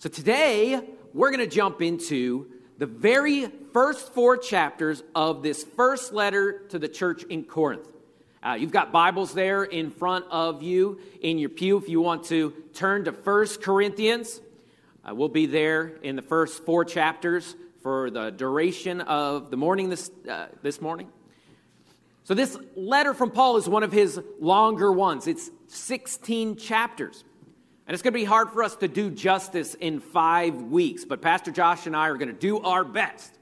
So today, we're going to jump into the very first four chapters of this first letter to the church in Corinth. Uh, you've got Bibles there in front of you in your pew if you want to turn to First Corinthians. Uh, we'll be there in the first four chapters for the duration of the morning this, uh, this morning. So, this letter from Paul is one of his longer ones. It's 16 chapters. And it's going to be hard for us to do justice in five weeks, but Pastor Josh and I are going to do our best.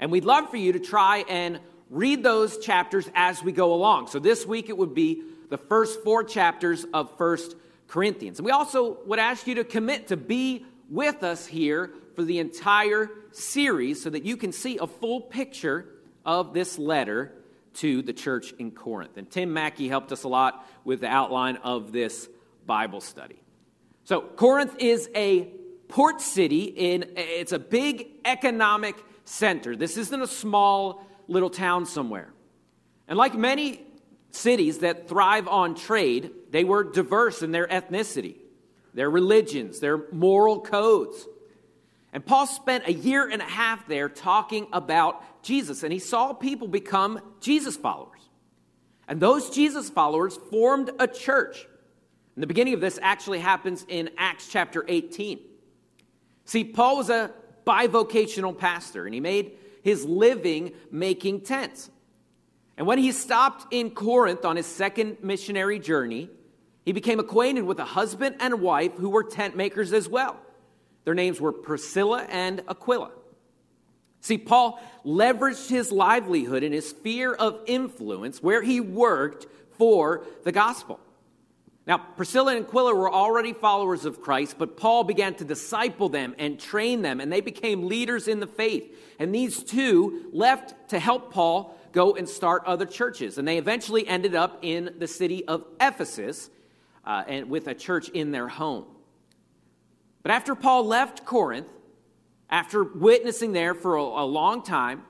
And we'd love for you to try and read those chapters as we go along. So this week it would be the first four chapters of First Corinthians. And we also would ask you to commit to be with us here for the entire series so that you can see a full picture of this letter to the church in Corinth. And Tim Mackie helped us a lot with the outline of this Bible study. So, Corinth is a port city in it's a big economic center. This isn't a small little town somewhere. And like many cities that thrive on trade, they were diverse in their ethnicity, their religions, their moral codes. And Paul spent a year and a half there talking about Jesus, and he saw people become Jesus followers. And those Jesus followers formed a church. And the beginning of this actually happens in Acts chapter 18. See, Paul was a bivocational pastor, and he made his living making tents. And when he stopped in Corinth on his second missionary journey, he became acquainted with a husband and wife who were tent makers as well. Their names were Priscilla and Aquila. See, Paul leveraged his livelihood and his sphere of influence where he worked for the gospel. Now, Priscilla and Aquila were already followers of Christ, but Paul began to disciple them and train them, and they became leaders in the faith. And these two left to help Paul go and start other churches. And they eventually ended up in the city of Ephesus uh, and with a church in their home. But after Paul left Corinth, after witnessing there for a, a long time,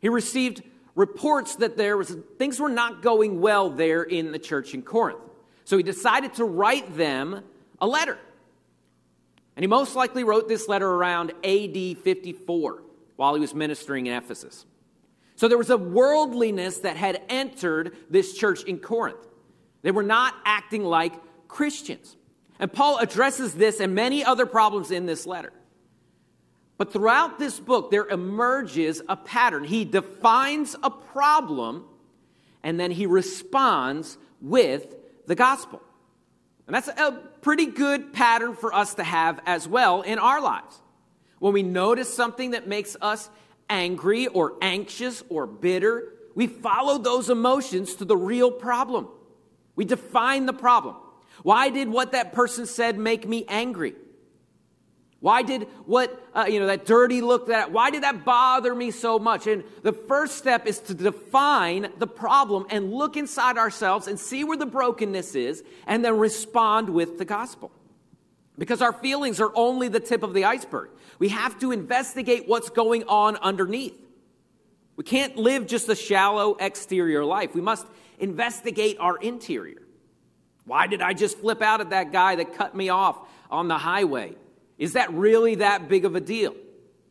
he received reports that there was things were not going well there in the church in Corinth. So he decided to write them a letter. And he most likely wrote this letter around AD 54 while he was ministering in Ephesus. So there was a worldliness that had entered this church in Corinth. They were not acting like Christians. And Paul addresses this and many other problems in this letter. But throughout this book, there emerges a pattern. He defines a problem and then he responds with the gospel. And that's a pretty good pattern for us to have as well in our lives. When we notice something that makes us angry or anxious or bitter, we follow those emotions to the real problem. We define the problem. Why did what that person said make me angry? Why did what, uh, you know, that dirty look, that, why did that bother me so much? And the first step is to define the problem and look inside ourselves and see where the brokenness is and then respond with the gospel. Because our feelings are only the tip of the iceberg. We have to investigate what's going on underneath. We can't live just a shallow exterior life. We must investigate our interior. Why did I just flip out at that guy that cut me off on the highway? Is that really that big of a deal?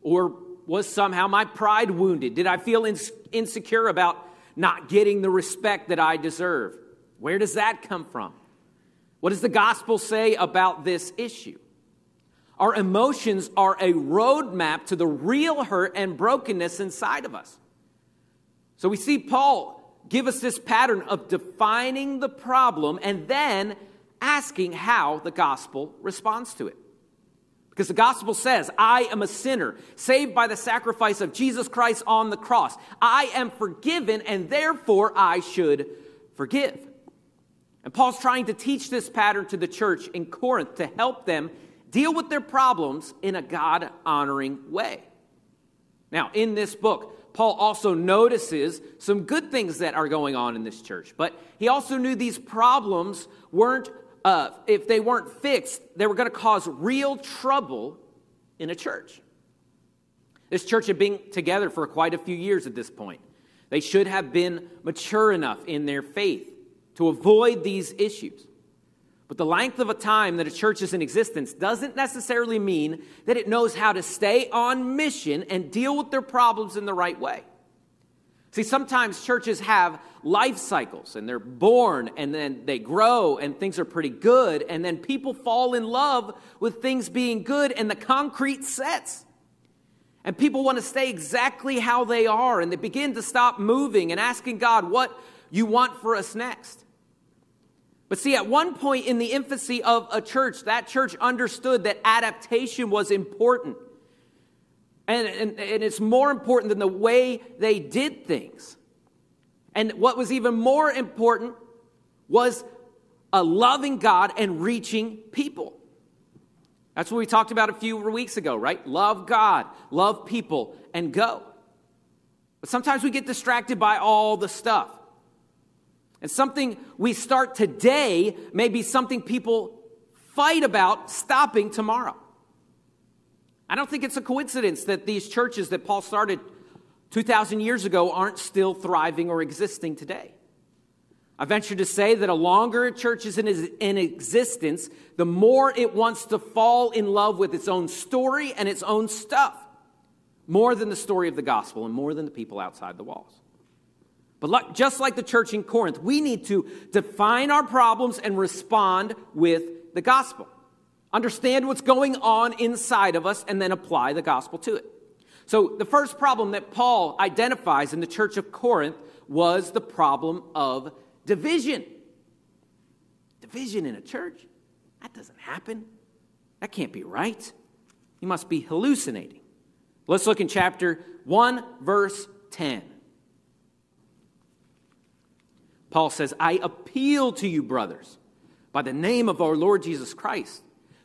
Or was somehow my pride wounded? Did I feel insecure about not getting the respect that I deserve? Where does that come from? What does the gospel say about this issue? Our emotions are a roadmap to the real hurt and brokenness inside of us. So we see Paul give us this pattern of defining the problem and then asking how the gospel responds to it. Because the gospel says, I am a sinner, saved by the sacrifice of Jesus Christ on the cross. I am forgiven, and therefore I should forgive. And Paul's trying to teach this pattern to the church in Corinth to help them deal with their problems in a God honoring way. Now, in this book, Paul also notices some good things that are going on in this church, but he also knew these problems weren't uh, if they weren't fixed, they were going to cause real trouble in a church. This church had been together for quite a few years at this point. They should have been mature enough in their faith to avoid these issues. But the length of a time that a church is in existence doesn't necessarily mean that it knows how to stay on mission and deal with their problems in the right way. See, sometimes churches have life cycles and they're born and then they grow and things are pretty good, and then people fall in love with things being good and the concrete sets. And people want to stay exactly how they are and they begin to stop moving and asking God what you want for us next. But see, at one point in the infancy of a church, that church understood that adaptation was important. And, and, and, it's more important than the way they did things. And what was even more important was a loving God and reaching people. That's what we talked about a few weeks ago, right? Love God, love people, and go. But sometimes we get distracted by all the stuff. And something we start today may be something people fight about stopping tomorrow. I don't think it's a coincidence that these churches that Paul started 2,000 years ago aren't still thriving or existing today. I venture to say that a longer a church is in, in existence, the more it wants to fall in love with its own story and its own stuff, more than the story of the gospel and more than the people outside the walls. But just like the church in Corinth, we need to define our problems and respond with the gospel. Understand what's going on inside of us and then apply the gospel to it. So, the first problem that Paul identifies in the church of Corinth was the problem of division. Division in a church? That doesn't happen. That can't be right. You must be hallucinating. Let's look in chapter 1, verse 10. Paul says, I appeal to you, brothers, by the name of our Lord Jesus Christ,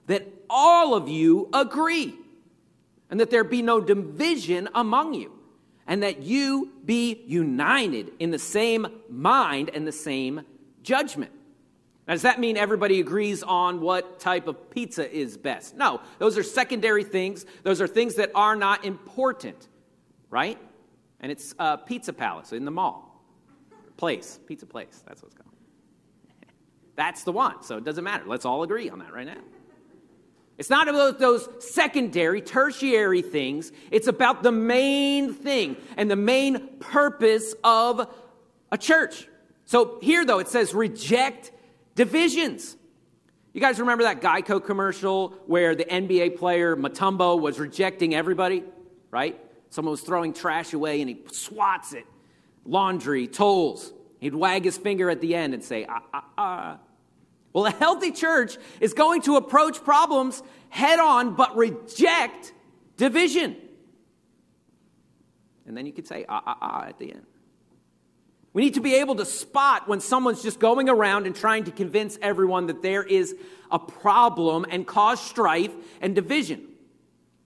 that all of you agree, and that there be no division among you, and that you be united in the same mind and the same judgment. Now, does that mean everybody agrees on what type of pizza is best? No, those are secondary things. Those are things that are not important, right? And it's a Pizza Palace in the mall. Place, pizza place. That's what it's called. That's the one. So it doesn't matter. Let's all agree on that right now. It's not about those secondary, tertiary things. It's about the main thing and the main purpose of a church. So here, though, it says reject divisions. You guys remember that Geico commercial where the NBA player Mutombo was rejecting everybody, right? Someone was throwing trash away and he swats it laundry, tolls. He'd wag his finger at the end and say, ah, ah, ah. Well, a healthy church is going to approach problems head on, but reject division. And then you could say, ah, ah, ah, at the end. We need to be able to spot when someone's just going around and trying to convince everyone that there is a problem and cause strife and division.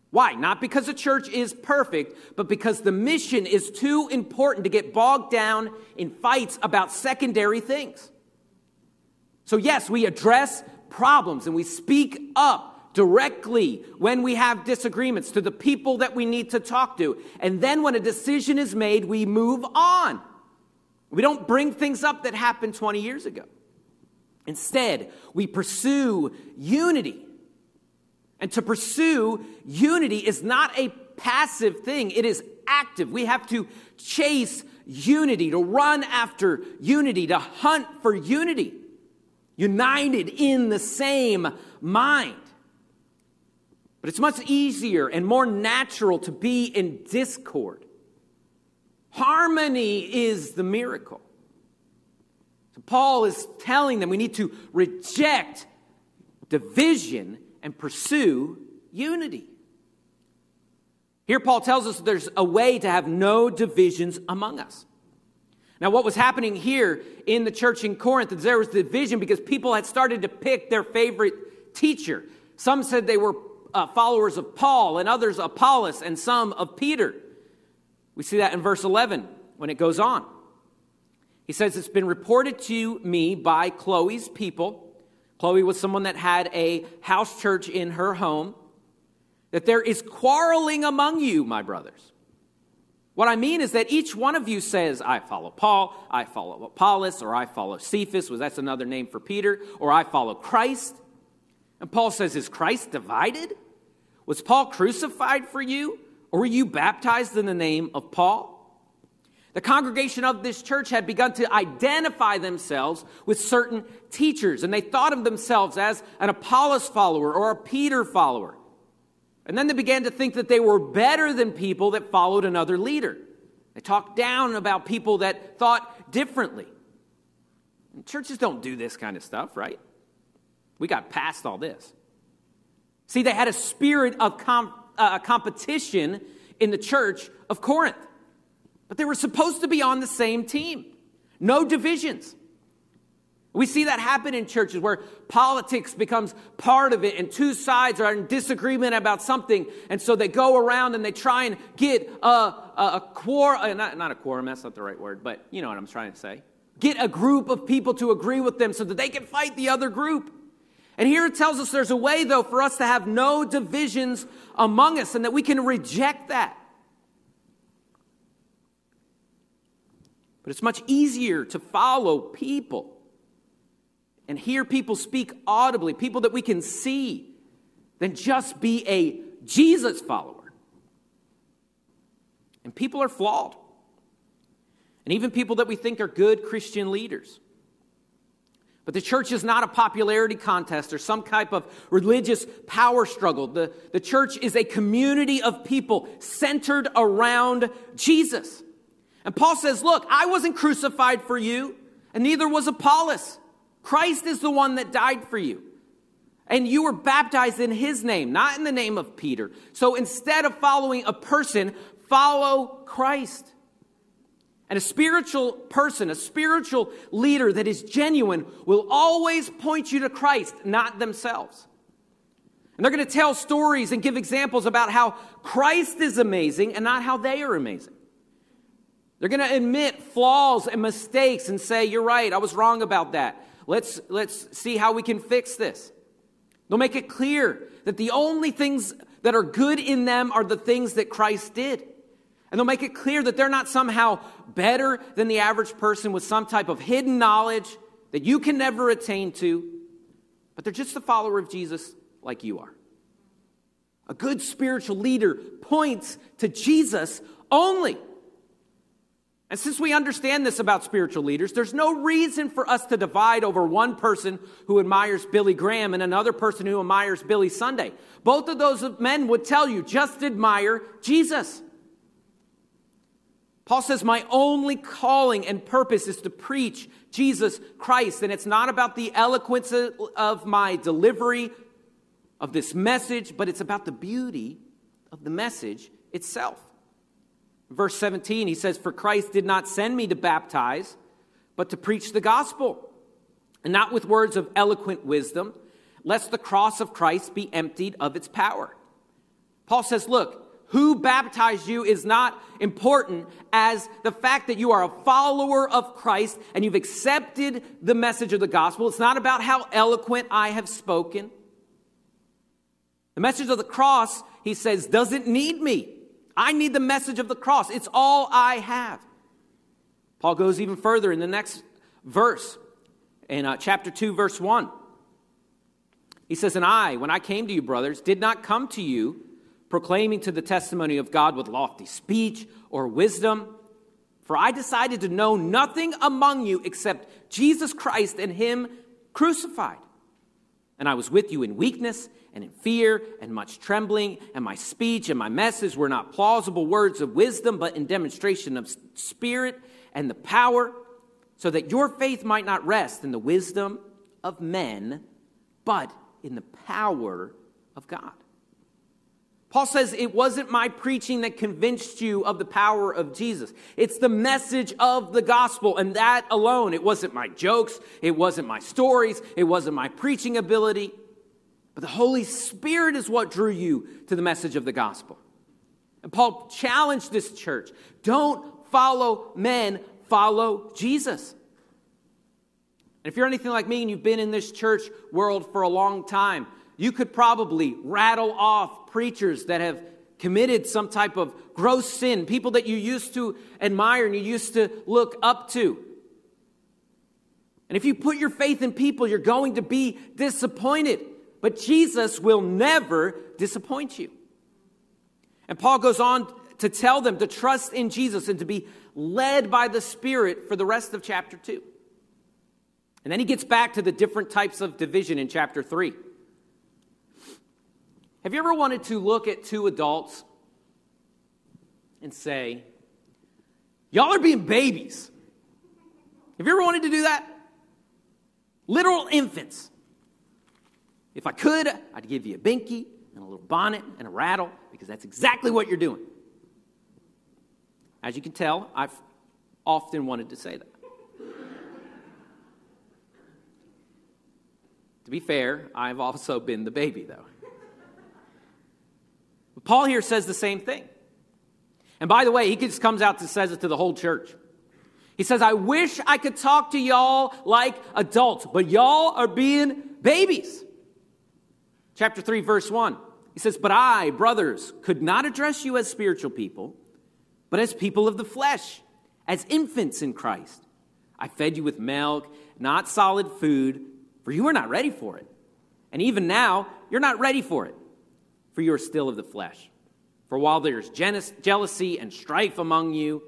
Why? Not because the church is perfect, but because the mission is too important to get bogged down in fights about secondary things. So, yes, we address problems and we speak up directly when we have disagreements to the people that we need to talk to. And then when a decision is made, we move on. We don't bring things up that happened 20 years ago. Instead, we pursue unity and to pursue unity is not a passive thing, it is active. We have to chase unity, to run after unity, to hunt for unity, united in the same mind. But it's much easier and more natural to be in discord. Harmony is the miracle. So Paul is telling them we need to reject division and pursue unity. Here, Paul tells us there's a way to have no divisions among us. Now, what was happening here in the church in Corinth is there was division because people had started to pick their favorite teacher. Some said they were uh, followers of Paul, and others Apollos, and some of Peter. We see that in verse 11 when it goes on. He says, It's been reported to me by Chloe's people Chloe was someone that had a house church in her home. That there is quarreling among you, my brothers. What I mean is that each one of you says, I follow Paul, I follow Apollos, or I follow Cephas, was that's another name for Peter, or I follow Christ. And Paul says, Is Christ divided? Was Paul crucified for you? Or were you baptized in the name of Paul? The congregation of this church had begun to identify themselves with certain teachers, and they thought of themselves as an Apollos follower or a Peter follower. And then they began to think that they were better than people that followed another leader. They talked down about people that thought differently. And churches don't do this kind of stuff, right? We got past all this. See, they had a spirit of uh, competition in the church of Corinth. But they were supposed to be on the same team, no divisions. We see that happen in churches where politics becomes part of it and two sides are in disagreement about something. And so they go around and they try and get a, a, a quorum, not, not a quorum, that's not the right word, but you know what I'm trying to say. Get a group of people to agree with them so that they can fight the other group. And here it tells us there's a way, though, for us to have no divisions among us and that we can reject that. But it's much easier to follow people and hear people speak audibly, people that we can see, than just be a Jesus follower. And people are flawed. And even people that we think are good Christian leaders. But the church is not a popularity contest or some type of religious power struggle. The, the church is a community of people centered around Jesus. And Paul says, Look, I wasn't crucified for you, and neither was Apollos. Christ is the one that died for you. And you were baptized in his name, not in the name of Peter. So instead of following a person, follow Christ. And a spiritual person, a spiritual leader that is genuine, will always point you to Christ, not themselves. And they're going to tell stories and give examples about how Christ is amazing and not how they are amazing. They're going to admit flaws and mistakes and say, You're right, I was wrong about that. Let's, let's see how we can fix this. They'll make it clear that the only things that are good in them are the things that Christ did. And they'll make it clear that they're not somehow better than the average person with some type of hidden knowledge that you can never attain to, but they're just a follower of Jesus like you are. A good spiritual leader points to Jesus only. And since we understand this about spiritual leaders, there's no reason for us to divide over one person who admires Billy Graham and another person who admires Billy Sunday. Both of those men would tell you just admire Jesus. Paul says, My only calling and purpose is to preach Jesus Christ. And it's not about the eloquence of my delivery of this message, but it's about the beauty of the message itself. Verse 17, he says, For Christ did not send me to baptize, but to preach the gospel, and not with words of eloquent wisdom, lest the cross of Christ be emptied of its power. Paul says, Look, who baptized you is not important as the fact that you are a follower of Christ and you've accepted the message of the gospel. It's not about how eloquent I have spoken. The message of the cross, he says, doesn't need me. I need the message of the cross. It's all I have. Paul goes even further in the next verse, in uh, chapter 2, verse 1. He says, And I, when I came to you, brothers, did not come to you proclaiming to the testimony of God with lofty speech or wisdom, for I decided to know nothing among you except Jesus Christ and Him crucified. And I was with you in weakness and in fear and much trembling, and my speech and my message were not plausible words of wisdom, but in demonstration of spirit and the power, so that your faith might not rest in the wisdom of men, but in the power of God. Paul says it wasn't my preaching that convinced you of the power of Jesus. It's the message of the gospel, and that alone. It wasn't my jokes, it wasn't my stories, it wasn't my preaching ability. But the Holy Spirit is what drew you to the message of the gospel. And Paul challenged this church don't follow men, follow Jesus. And if you're anything like me and you've been in this church world for a long time, you could probably rattle off preachers that have committed some type of gross sin, people that you used to admire and you used to look up to. And if you put your faith in people, you're going to be disappointed. But Jesus will never disappoint you. And Paul goes on to tell them to trust in Jesus and to be led by the Spirit for the rest of chapter 2. And then he gets back to the different types of division in chapter 3. Have you ever wanted to look at two adults and say, Y'all are being babies? Have you ever wanted to do that? Literal infants. If I could, I'd give you a binky and a little bonnet and a rattle because that's exactly what you're doing. As you can tell, I've often wanted to say that. to be fair, I've also been the baby, though. But Paul here says the same thing. And by the way, he just comes out and says it to the whole church. He says, I wish I could talk to y'all like adults, but y'all are being babies. Chapter 3, verse 1. He says, But I, brothers, could not address you as spiritual people, but as people of the flesh, as infants in Christ. I fed you with milk, not solid food, for you were not ready for it. And even now, you're not ready for it, for you are still of the flesh. For while there's jealousy and strife among you,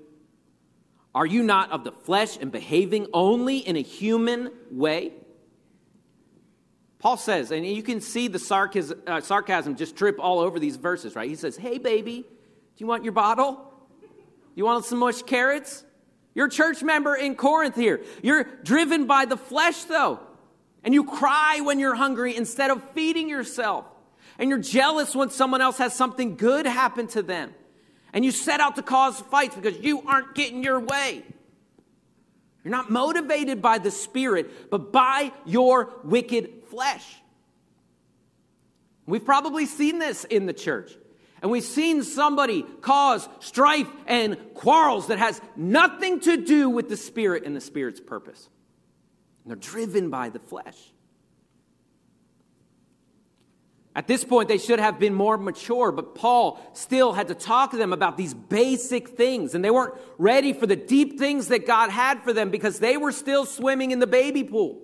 are you not of the flesh and behaving only in a human way? Paul says, and you can see the sarcasm, uh, sarcasm just trip all over these verses, right? He says, Hey, baby, do you want your bottle? You want some mushed carrots? You're a church member in Corinth here. You're driven by the flesh, though. And you cry when you're hungry instead of feeding yourself. And you're jealous when someone else has something good happen to them. And you set out to cause fights because you aren't getting your way. You're not motivated by the Spirit, but by your wicked flesh. We've probably seen this in the church. And we've seen somebody cause strife and quarrels that has nothing to do with the Spirit and the Spirit's purpose. And they're driven by the flesh. At this point, they should have been more mature, but Paul still had to talk to them about these basic things. And they weren't ready for the deep things that God had for them because they were still swimming in the baby pool.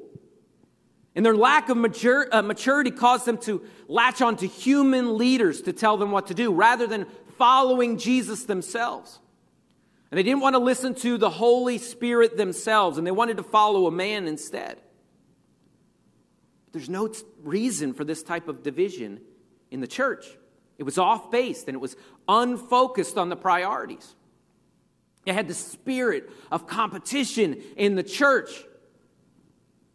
And their lack of mature, uh, maturity caused them to latch on to human leaders to tell them what to do rather than following Jesus themselves. And they didn't want to listen to the Holy Spirit themselves, and they wanted to follow a man instead. There's no t- reason for this type of division in the church. It was off base and it was unfocused on the priorities. It had the spirit of competition in the church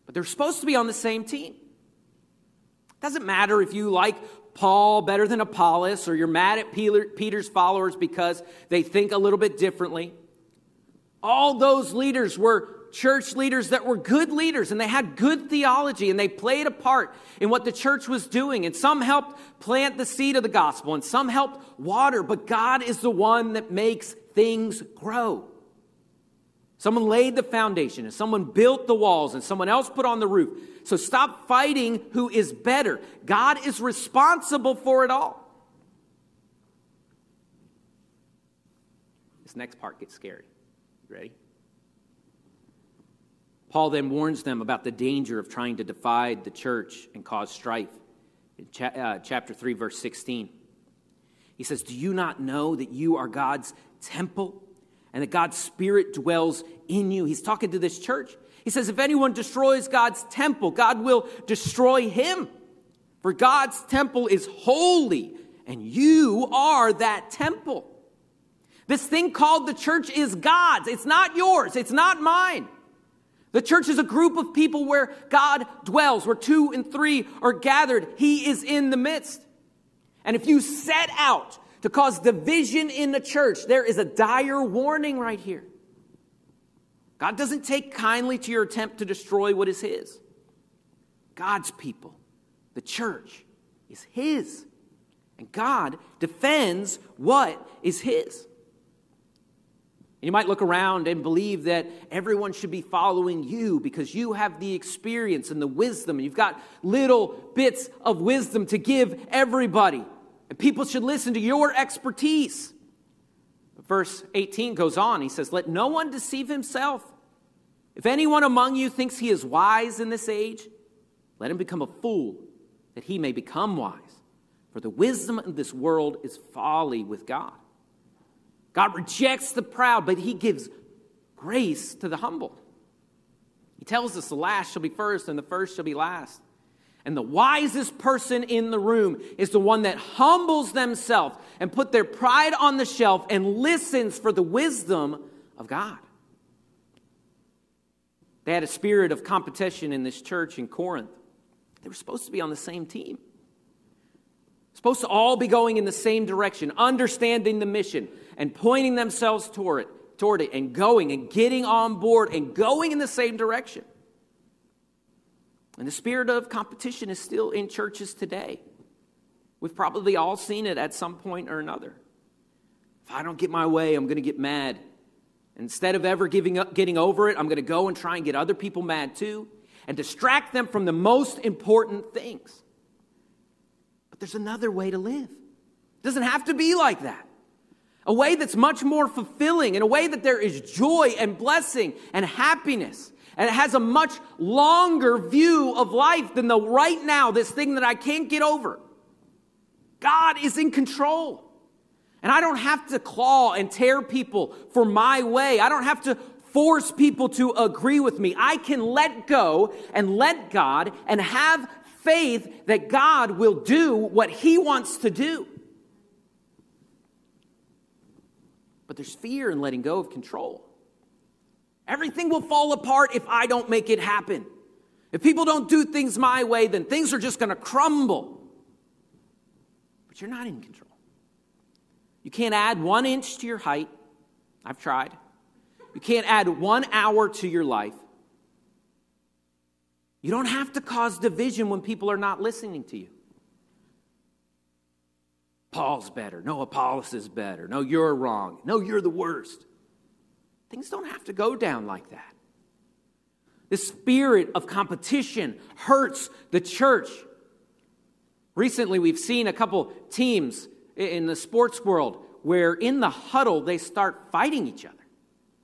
but they're supposed to be on the same team. It doesn't matter if you like Paul better than Apollos or you're mad at Peter's followers because they think a little bit differently. All those leaders were church leaders that were good leaders and they had good theology and they played a part in what the church was doing. And some helped plant the seed of the gospel and some helped water, but God is the one that makes things grow. Someone laid the foundation and someone built the walls and someone else put on the roof. So stop fighting who is better. God is responsible for it all. This next part gets scary. You ready? Paul then warns them about the danger of trying to divide the church and cause strife. In cha- uh, chapter 3, verse 16, he says, Do you not know that you are God's temple? And that God's Spirit dwells in you. He's talking to this church. He says, If anyone destroys God's temple, God will destroy him. For God's temple is holy, and you are that temple. This thing called the church is God's. It's not yours, it's not mine. The church is a group of people where God dwells, where two and three are gathered. He is in the midst. And if you set out to cause division in the church, there is a dire warning right here. God doesn't take kindly to your attempt to destroy what is His. God's people, the church, is His. And God defends what is His. You might look around and believe that everyone should be following you because you have the experience and the wisdom, and you've got little bits of wisdom to give everybody. And people should listen to your expertise. Verse 18 goes on. He says, Let no one deceive himself. If anyone among you thinks he is wise in this age, let him become a fool, that he may become wise. For the wisdom of this world is folly with God. God rejects the proud, but he gives grace to the humble. He tells us the last shall be first and the first shall be last. And the wisest person in the room is the one that humbles themselves and put their pride on the shelf and listens for the wisdom of God. They had a spirit of competition in this church in Corinth. They were supposed to be on the same team. Supposed to all be going in the same direction, understanding the mission and pointing themselves toward it toward it and going and getting on board and going in the same direction. And the spirit of competition is still in churches today. We've probably all seen it at some point or another. If I don't get my way, I'm going to get mad. Instead of ever giving up, getting over it, I'm going to go and try and get other people mad too and distract them from the most important things. But there's another way to live. It doesn't have to be like that a way that's much more fulfilling, in a way that there is joy and blessing and happiness. And it has a much longer view of life than the right now, this thing that I can't get over. God is in control. And I don't have to claw and tear people for my way. I don't have to force people to agree with me. I can let go and let God and have faith that God will do what He wants to do. but there's fear in letting go of control. Everything will fall apart if I don't make it happen. If people don't do things my way, then things are just going to crumble. But you're not in control. You can't add one inch to your height. I've tried. You can't add one hour to your life. You don't have to cause division when people are not listening to you. Paul's better. No, Apollos is better. No, you're wrong. No, you're the worst. Things don't have to go down like that. The spirit of competition hurts the church. Recently, we've seen a couple teams in the sports world where in the huddle they start fighting each other,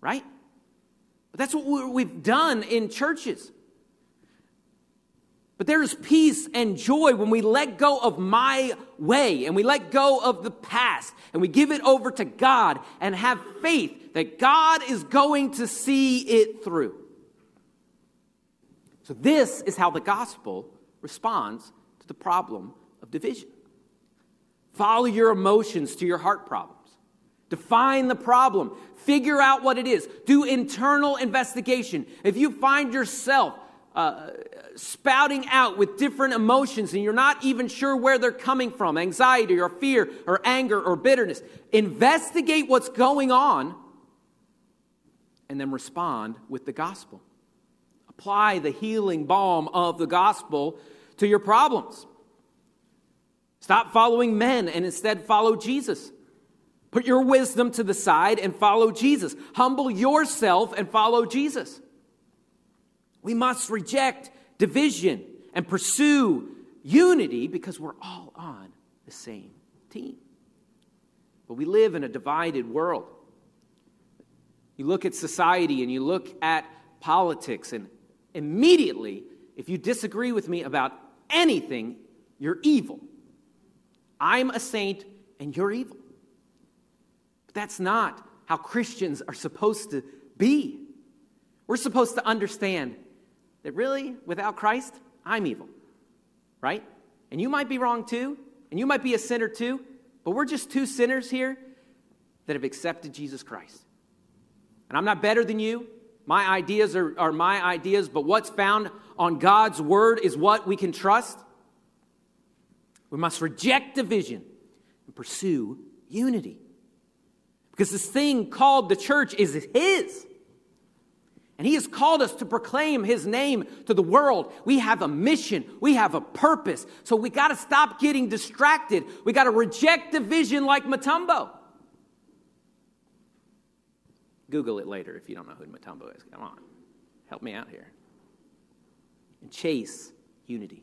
right? But that's what we've done in churches. But there is peace and joy when we let go of my way and we let go of the past and we give it over to God and have faith that God is going to see it through. So, this is how the gospel responds to the problem of division. Follow your emotions to your heart problems. Define the problem. Figure out what it is. Do internal investigation. If you find yourself uh, spouting out with different emotions and you're not even sure where they're coming from anxiety or fear or anger or bitterness. Investigate what's going on and then respond with the gospel. Apply the healing balm of the gospel to your problems. Stop following men and instead follow Jesus. Put your wisdom to the side and follow Jesus. Humble yourself and follow Jesus. We must reject division and pursue unity because we're all on the same team. But we live in a divided world. You look at society and you look at politics, and immediately, if you disagree with me about anything, you're evil. I'm a saint and you're evil. But that's not how Christians are supposed to be. We're supposed to understand that really, without Christ, I'm evil, right? And you might be wrong too, and you might be a sinner too, but we're just two sinners here that have accepted Jesus Christ. And I'm not better than you. My ideas are, are my ideas, but what's found on God's word is what we can trust. We must reject division and pursue unity. Because this thing called the church is His. And He has called us to proclaim His name to the world. We have a mission, we have a purpose. So we got to stop getting distracted. We got to reject division like Mutombo. Google it later if you don't know who Mutombo is. Come on, help me out here. And chase unity.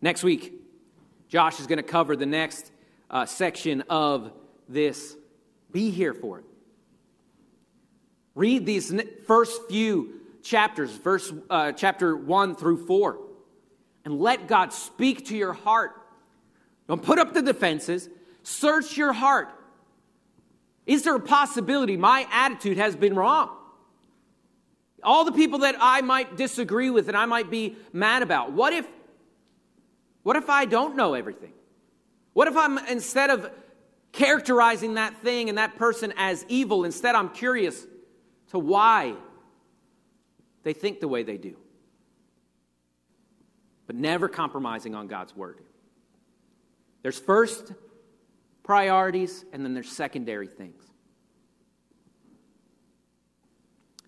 Next week, Josh is going to cover the next uh, section of this. Be here for it. Read these first few chapters, verse uh, chapter one through four, and let God speak to your heart. Don't put up the defenses. Search your heart. Is there a possibility my attitude has been wrong? All the people that I might disagree with and I might be mad about. What if what if I don't know everything? What if I'm instead of characterizing that thing and that person as evil, instead I'm curious to why they think the way they do. But never compromising on God's word. There's first priorities and then there's secondary things.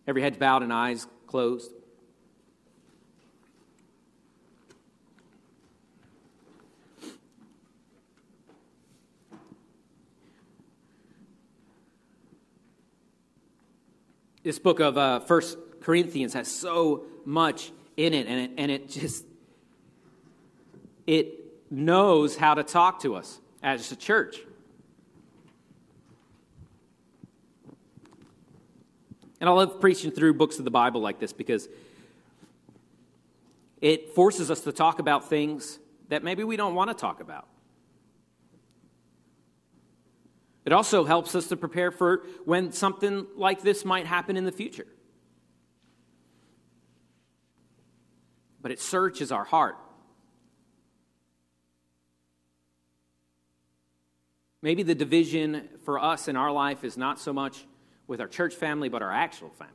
Every head bowed and eyes closed. This book of uh, First Corinthians has so much in it, and it, and it just it knows how to talk to us as a church. And I love preaching through books of the Bible like this because it forces us to talk about things that maybe we don't want to talk about. It also helps us to prepare for when something like this might happen in the future. But it searches our heart. Maybe the division for us in our life is not so much with our church family, but our actual family.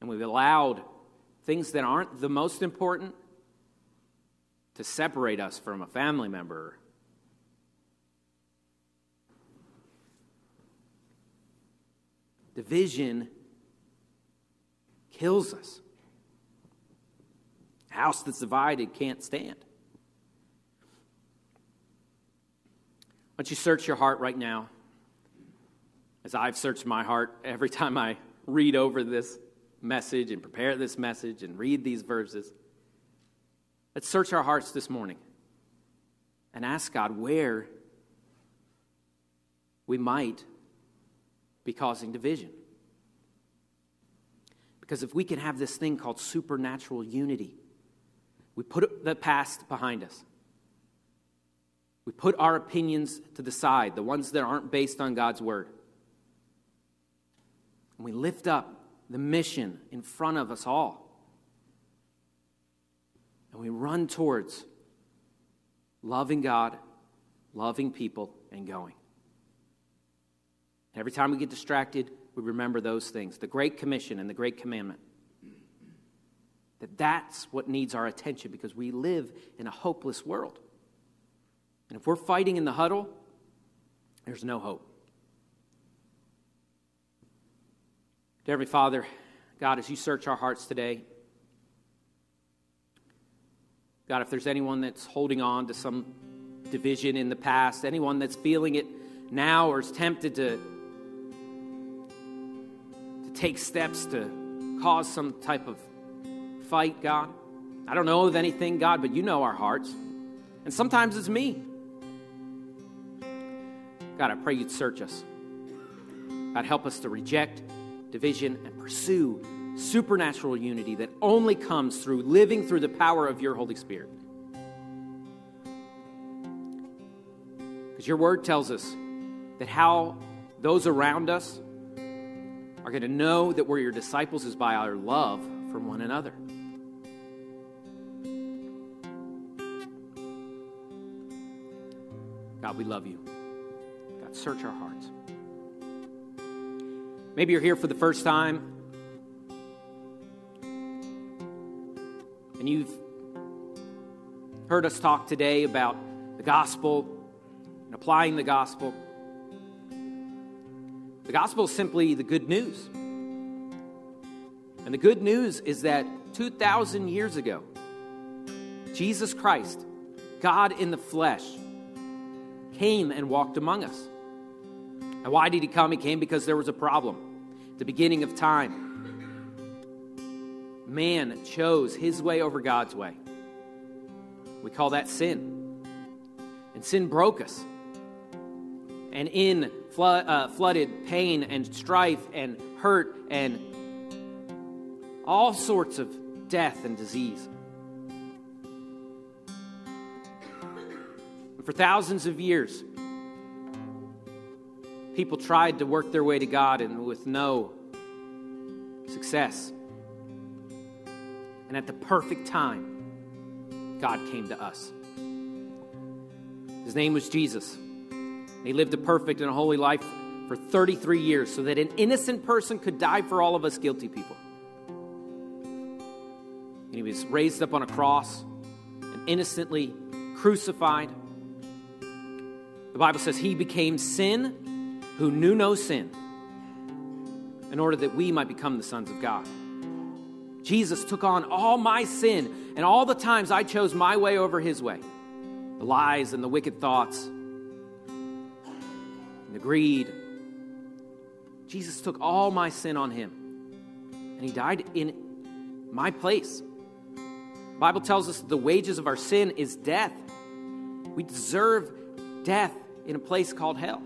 And we've allowed things that aren't the most important to separate us from a family member. Division kills us. House that's divided can't stand. Why don't you search your heart right now? as I've searched my heart every time I read over this message and prepare this message and read these verses. Let's search our hearts this morning and ask God where we might be causing division. Because if we can have this thing called supernatural unity, we put the past behind us. We put our opinions to the side, the ones that aren't based on God's word. And we lift up the mission in front of us all. And we run towards loving God, loving people, and going. Every time we get distracted, we remember those things the Great Commission and the Great Commandment. That that's what needs our attention because we live in a hopeless world. And if we're fighting in the huddle, there's no hope. Dear Heavenly Father, God, as you search our hearts today, God, if there's anyone that's holding on to some division in the past, anyone that's feeling it now or is tempted to, to take steps to cause some type of fight, God, I don't know of anything, God, but you know our hearts. And sometimes it's me. God, I pray you'd search us. God, help us to reject division, and pursue supernatural unity that only comes through living through the power of your Holy Spirit. Because your word tells us that how those around us are going to know that we're your disciples is by our love for one another. God, we love you. God, search our hearts. Maybe you're here for the first time and you've heard us talk today about the gospel and applying the gospel. Gospel is simply the good news. And the good news is that 2,000 years ago, Jesus Christ, God in the flesh, came and walked among us. And why did he come? He came because there was a problem. the beginning of time, man chose his way over God's way. We call that sin. And sin broke us. And in flood, uh, flooded pain and strife and hurt and all sorts of death and disease. For thousands of years, people tried to work their way to God and with no success. And at the perfect time, God came to us. His name was Jesus. He lived a perfect and a holy life for 33 years so that an innocent person could die for all of us guilty people. And he was raised up on a cross and innocently crucified the Bible says he became sin who knew no sin in order that we might become the sons of God. Jesus took on all my sin and all the times I chose my way over his way the lies and the wicked thoughts, the greed. Jesus took all my sin on him and he died in my place. The Bible tells us the wages of our sin is death. We deserve death in a place called hell.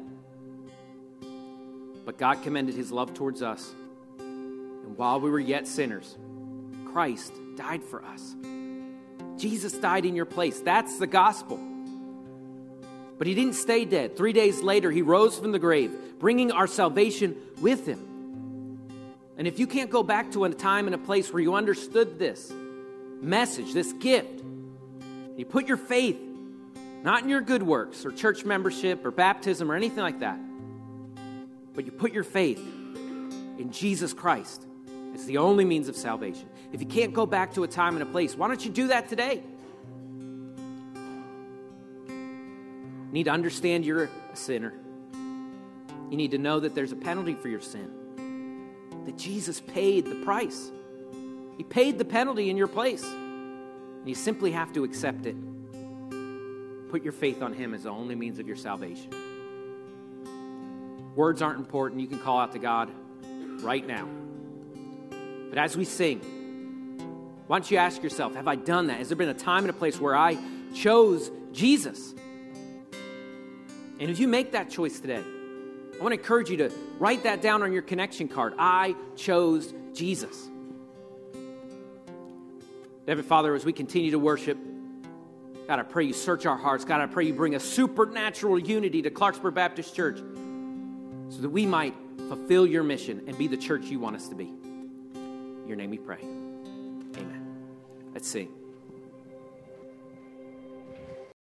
But God commended his love towards us. And while we were yet sinners, Christ died for us. Jesus died in your place. That's the gospel. But he didn't stay dead. Three days later, he rose from the grave, bringing our salvation with him. And if you can't go back to a time and a place where you understood this message, this gift, you put your faith not in your good works or church membership or baptism or anything like that. But you put your faith in Jesus Christ. It's the only means of salvation. If you can't go back to a time and a place, why don't you do that today? You need to understand you're a sinner. You need to know that there's a penalty for your sin, that Jesus paid the price. He paid the penalty in your place. And you simply have to accept it put your faith on Him as the only means of your salvation. Words aren't important. You can call out to God right now. But as we sing, why don't you ask yourself, have I done that? Has there been a time and a place where I chose Jesus? And if you make that choice today, I want to encourage you to write that down on your connection card. I chose Jesus. Heavenly Father, as we continue to worship, God, I pray you search our hearts. God, I pray you bring a supernatural unity to Clarksburg Baptist Church so that we might fulfill your mission and be the church you want us to be. In your name we pray. Amen. Let's sing.